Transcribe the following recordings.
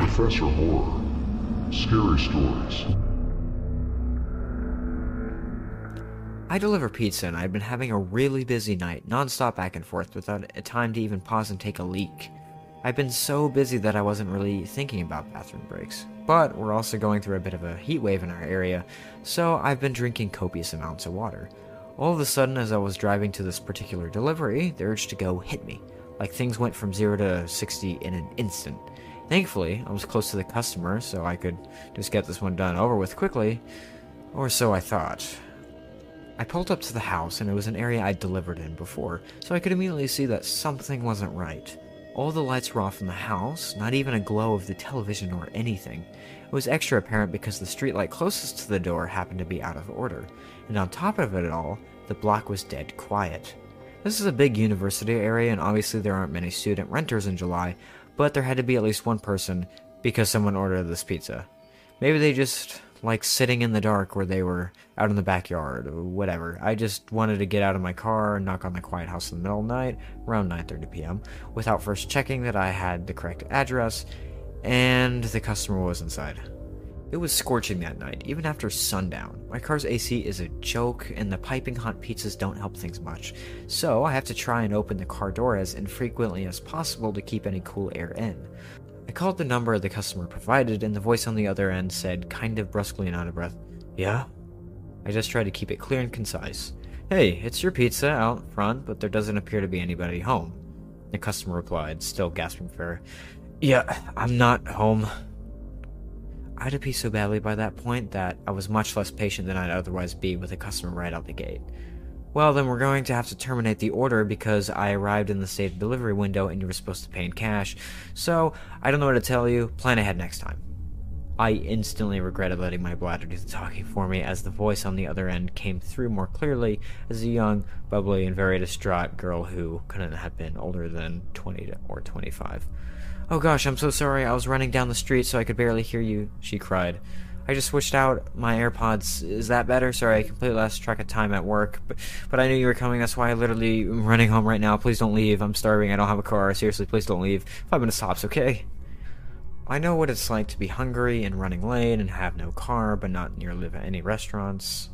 Professor Horror. Scary Stories. I deliver pizza and I'd been having a really busy night, non-stop back and forth without a time to even pause and take a leak. I've been so busy that I wasn't really thinking about bathroom breaks. But we're also going through a bit of a heat wave in our area, so I've been drinking copious amounts of water. All of a sudden, as I was driving to this particular delivery, the urge to go hit me. Like things went from 0 to 60 in an instant. Thankfully, I was close to the customer, so I could just get this one done over with quickly. Or so I thought. I pulled up to the house, and it was an area I'd delivered in before, so I could immediately see that something wasn't right. All the lights were off in the house, not even a glow of the television or anything. It was extra apparent because the streetlight closest to the door happened to be out of order, and on top of it all, the block was dead quiet. This is a big university area, and obviously there aren't many student renters in July, but there had to be at least one person because someone ordered this pizza. Maybe they just like sitting in the dark where they were out in the backyard or whatever. I just wanted to get out of my car and knock on the quiet house in the middle of the night around 9:30 p.m. without first checking that I had the correct address and the customer was inside. It was scorching that night, even after sundown. My car's AC is a joke, and the piping hot pizzas don't help things much, so I have to try and open the car door as infrequently as possible to keep any cool air in. I called the number the customer provided, and the voice on the other end said, kind of brusquely and out of breath, Yeah? I just tried to keep it clear and concise. Hey, it's your pizza out front, but there doesn't appear to be anybody home. The customer replied, still gasping for air, Yeah, I'm not home. I had to pee so badly by that point that I was much less patient than I'd otherwise be with a customer right out the gate. Well, then we're going to have to terminate the order because I arrived in the stated delivery window and you were supposed to pay in cash. So, I don't know what to tell you. Plan ahead next time. I instantly regretted letting my bladder do the talking for me as the voice on the other end came through more clearly as a young, bubbly, and very distraught girl who couldn't have been older than 20 or 25. Oh gosh, I'm so sorry. I was running down the street so I could barely hear you, she cried. I just switched out my AirPods. Is that better? Sorry, I completely lost track of time at work, but but I knew you were coming. That's why I literally am running home right now. Please don't leave. I'm starving. I don't have a car. Seriously, please don't leave. Five minutes tops, okay? I know what it's like to be hungry and running late and have no car, but not near live at any restaurants.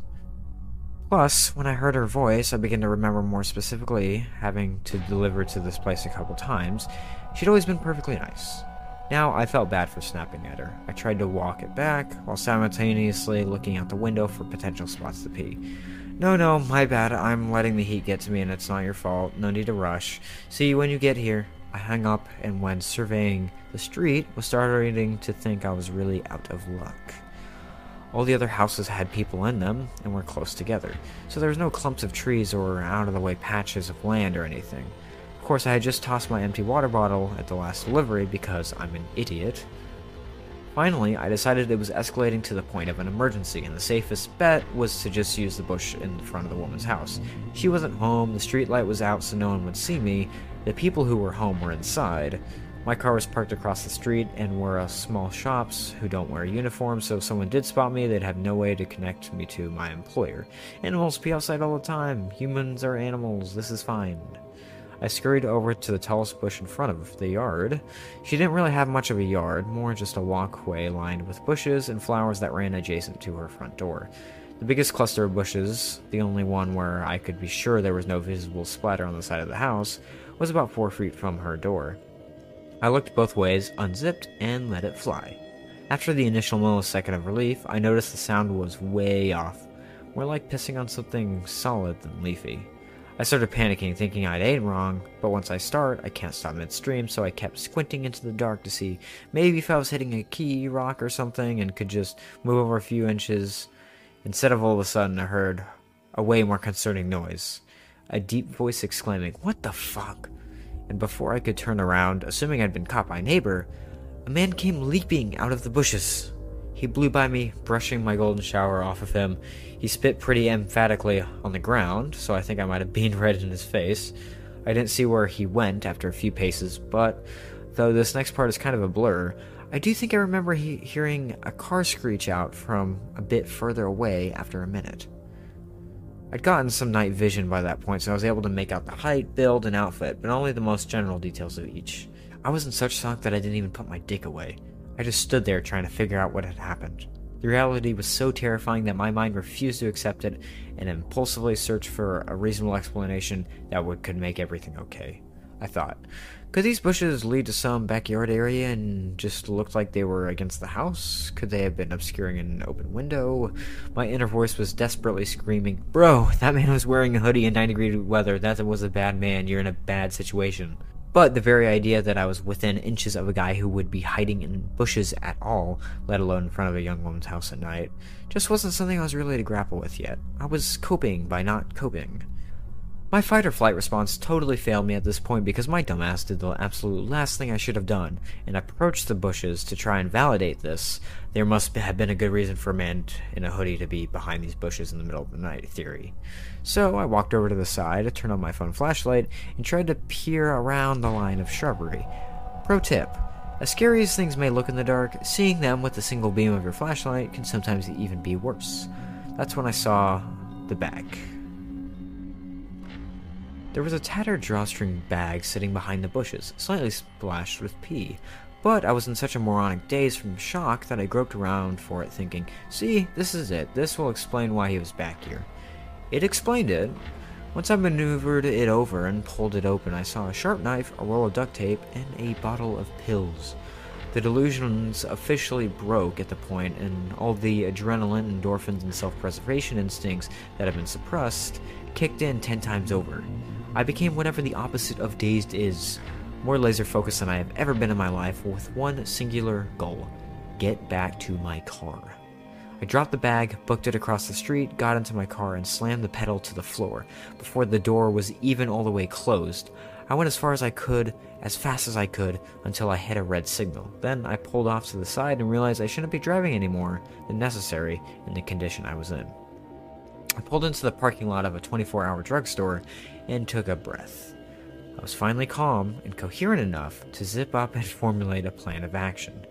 Plus, when I heard her voice, I began to remember more specifically having to deliver to this place a couple times. She'd always been perfectly nice. Now I felt bad for snapping at her. I tried to walk it back while simultaneously looking out the window for potential spots to pee. No, no, my bad. I'm letting the heat get to me and it's not your fault. No need to rush. See you when you get here. I hung up and when surveying the street was starting to think I was really out of luck. All the other houses had people in them and were close together, so there was no clumps of trees or out of the way patches of land or anything. Of course, I had just tossed my empty water bottle at the last delivery because I'm an idiot. Finally, I decided it was escalating to the point of an emergency, and the safest bet was to just use the bush in front of the woman's house. She wasn't home, the street light was out so no one would see me, the people who were home were inside. My car was parked across the street and were uh, small shops who don't wear uniforms, so if someone did spot me, they'd have no way to connect me to my employer. Animals pee outside all the time. Humans are animals. This is fine. I scurried over to the tallest bush in front of the yard. She didn't really have much of a yard, more just a walkway lined with bushes and flowers that ran adjacent to her front door. The biggest cluster of bushes, the only one where I could be sure there was no visible splatter on the side of the house, was about four feet from her door. I looked both ways, unzipped, and let it fly. After the initial millisecond of relief, I noticed the sound was way off, more like pissing on something solid than leafy. I started panicking, thinking I'd aimed wrong, but once I start, I can't stop midstream, so I kept squinting into the dark to see maybe if I was hitting a key rock or something and could just move over a few inches. Instead of all of a sudden, I heard a way more concerning noise. A deep voice exclaiming, What the fuck? And before I could turn around, assuming I'd been caught by a neighbor, a man came leaping out of the bushes. He blew by me, brushing my golden shower off of him. He spit pretty emphatically on the ground, so I think I might have been red in his face. I didn't see where he went after a few paces, but though this next part is kind of a blur, I do think I remember he- hearing a car screech out from a bit further away after a minute. I'd gotten some night vision by that point, so I was able to make out the height, build, and outfit, but only the most general details of each. I was in such shock that I didn't even put my dick away. I just stood there trying to figure out what had happened. The reality was so terrifying that my mind refused to accept it and impulsively searched for a reasonable explanation that would could make everything okay. I thought, could these bushes lead to some backyard area and just looked like they were against the house? Could they have been obscuring an open window? My inner voice was desperately screaming, Bro, that man was wearing a hoodie in 9 degree weather. That was a bad man. You're in a bad situation. But the very idea that I was within inches of a guy who would be hiding in bushes at all, let alone in front of a young woman's house at night, just wasn't something I was really to grapple with yet. I was coping by not coping. My fight or flight response totally failed me at this point because my dumbass did the absolute last thing I should have done and approached the bushes to try and validate this. There must have been a good reason for a man in a hoodie to be behind these bushes in the middle of the night theory. So I walked over to the side, turned on my phone flashlight, and tried to peer around the line of shrubbery. Pro tip as scary as things may look in the dark, seeing them with a single beam of your flashlight can sometimes even be worse. That's when I saw the bag. There was a tattered drawstring bag sitting behind the bushes, slightly splashed with pee. But I was in such a moronic daze from shock that I groped around for it, thinking, see, this is it. This will explain why he was back here. It explained it. Once I maneuvered it over and pulled it open, I saw a sharp knife, a roll of duct tape, and a bottle of pills. The delusions officially broke at the point, and all the adrenaline, endorphins, and self preservation instincts that had been suppressed kicked in ten times over. I became whatever the opposite of dazed is, more laser focused than I have ever been in my life, with one singular goal get back to my car. I dropped the bag, booked it across the street, got into my car, and slammed the pedal to the floor. Before the door was even all the way closed, I went as far as I could, as fast as I could, until I hit a red signal. Then I pulled off to the side and realized I shouldn't be driving any more than necessary in the condition I was in. I pulled into the parking lot of a 24 hour drugstore and took a breath. I was finally calm and coherent enough to zip up and formulate a plan of action.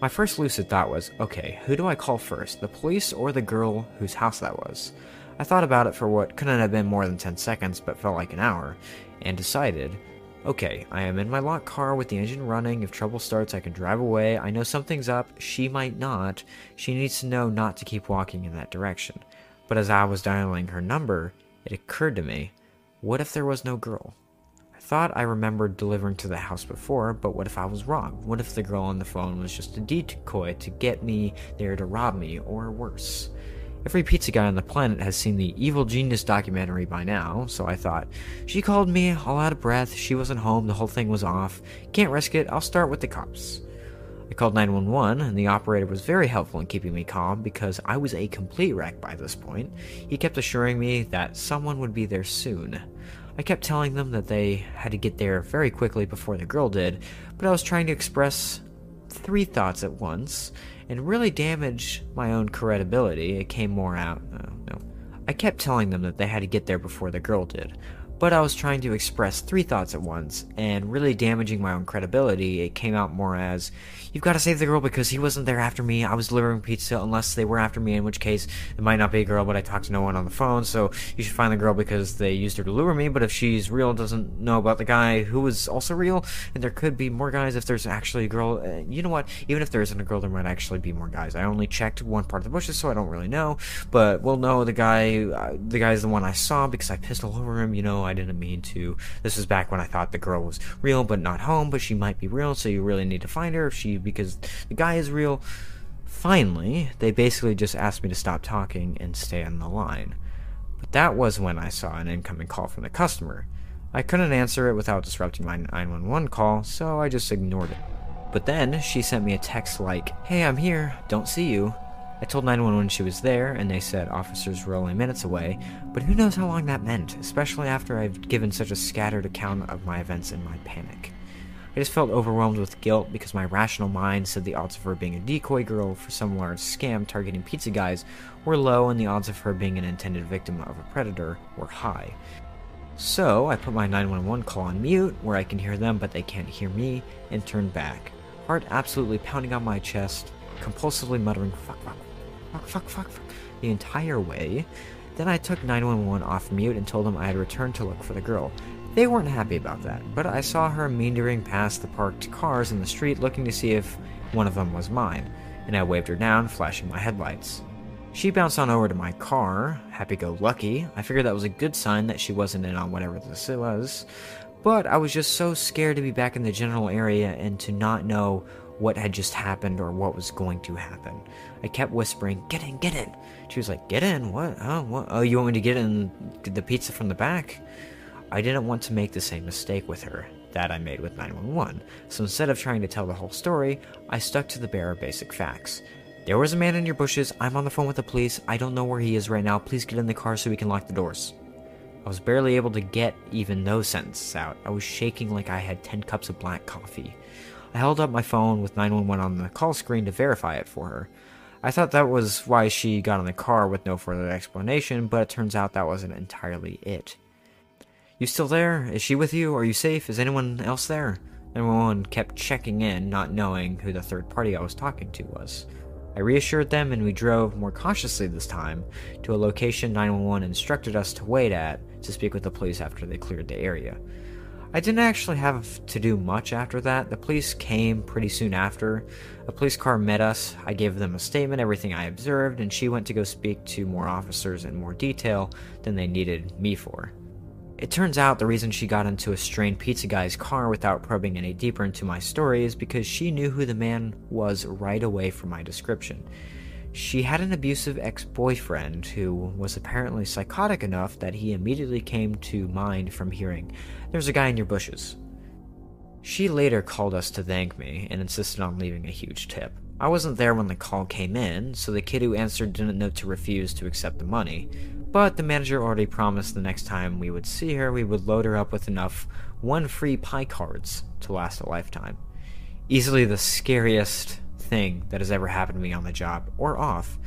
My first lucid thought was okay, who do I call first, the police or the girl whose house that was? I thought about it for what couldn't have been more than 10 seconds but felt like an hour, and decided okay, I am in my locked car with the engine running. If trouble starts, I can drive away. I know something's up. She might not. She needs to know not to keep walking in that direction. But as I was dialing her number, it occurred to me what if there was no girl? I thought I remembered delivering to the house before, but what if I was wrong? What if the girl on the phone was just a decoy to get me there to rob me, or worse? Every pizza guy on the planet has seen the Evil Genius documentary by now, so I thought, she called me all out of breath, she wasn't home, the whole thing was off. Can't risk it, I'll start with the cops. I called 911, and the operator was very helpful in keeping me calm because I was a complete wreck by this point. He kept assuring me that someone would be there soon. I kept telling them that they had to get there very quickly before the girl did, but I was trying to express three thoughts at once and really damage my own credibility. It came more out. Oh, no. I kept telling them that they had to get there before the girl did, but I was trying to express three thoughts at once and really damaging my own credibility. It came out more as, You've got to save the girl because he wasn't there after me. I was delivering pizza unless they were after me, in which case it might not be a girl, but I talked to no one on the phone, so you should find the girl because they used her to lure me. But if she's real, doesn't know about the guy who was also real, and there could be more guys if there's actually a girl. Uh, you know what? Even if there isn't a girl, there might actually be more guys. I only checked one part of the bushes, so I don't really know. But we'll know the guy. Uh, the guy's the one I saw because I pissed all over him. You know, I didn't mean to. This was back when I thought the girl was real but not home, but she might be real, so you really need to find her if she because the guy is real. Finally, they basically just asked me to stop talking and stay on the line. But that was when I saw an incoming call from the customer. I couldn't answer it without disrupting my 911 call, so I just ignored it. But then she sent me a text like, Hey, I'm here, don't see you. I told 911 she was there, and they said officers were only minutes away, but who knows how long that meant, especially after I've given such a scattered account of my events in my panic. I just felt overwhelmed with guilt because my rational mind said the odds of her being a decoy girl for some large scam targeting pizza guys were low and the odds of her being an intended victim of a predator were high. So I put my 911 call on mute where I can hear them but they can't hear me and turned back, heart absolutely pounding on my chest, compulsively muttering fuck fuck fuck fuck fuck fuck the entire way. Then I took 911 off mute and told them I had returned to look for the girl. They weren't happy about that, but I saw her meandering past the parked cars in the street looking to see if one of them was mine, and I waved her down, flashing my headlights. She bounced on over to my car, happy go lucky. I figured that was a good sign that she wasn't in on whatever this was, but I was just so scared to be back in the general area and to not know what had just happened or what was going to happen. I kept whispering, Get in, get in. She was like, Get in? What? Oh, what? Oh, you want me to get in the pizza from the back? I didn't want to make the same mistake with her that I made with 911, so instead of trying to tell the whole story, I stuck to the bare basic facts. There was a man in your bushes, I'm on the phone with the police, I don't know where he is right now, please get in the car so we can lock the doors. I was barely able to get even those sentences out. I was shaking like I had 10 cups of black coffee. I held up my phone with 911 on the call screen to verify it for her. I thought that was why she got in the car with no further explanation, but it turns out that wasn't entirely it. You still there? Is she with you? Are you safe? Is anyone else there? Everyone kept checking in, not knowing who the third party I was talking to was. I reassured them and we drove, more cautiously this time, to a location 911 instructed us to wait at to speak with the police after they cleared the area. I didn't actually have to do much after that. The police came pretty soon after. A police car met us. I gave them a statement, everything I observed, and she went to go speak to more officers in more detail than they needed me for. It turns out the reason she got into a strained pizza guy's car without probing any deeper into my story is because she knew who the man was right away from my description. She had an abusive ex boyfriend who was apparently psychotic enough that he immediately came to mind from hearing, There's a guy in your bushes. She later called us to thank me and insisted on leaving a huge tip. I wasn't there when the call came in, so the kid who answered didn't know to refuse to accept the money, but the manager already promised the next time we would see her, we would load her up with enough one free pie cards to last a lifetime. Easily the scariest thing that has ever happened to me on the job or off.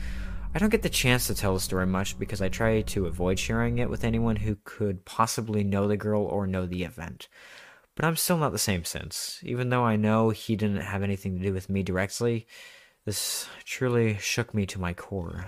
I don't get the chance to tell the story much because I try to avoid sharing it with anyone who could possibly know the girl or know the event. But I'm still not the same since. Even though I know he didn't have anything to do with me directly, this truly shook me to my core.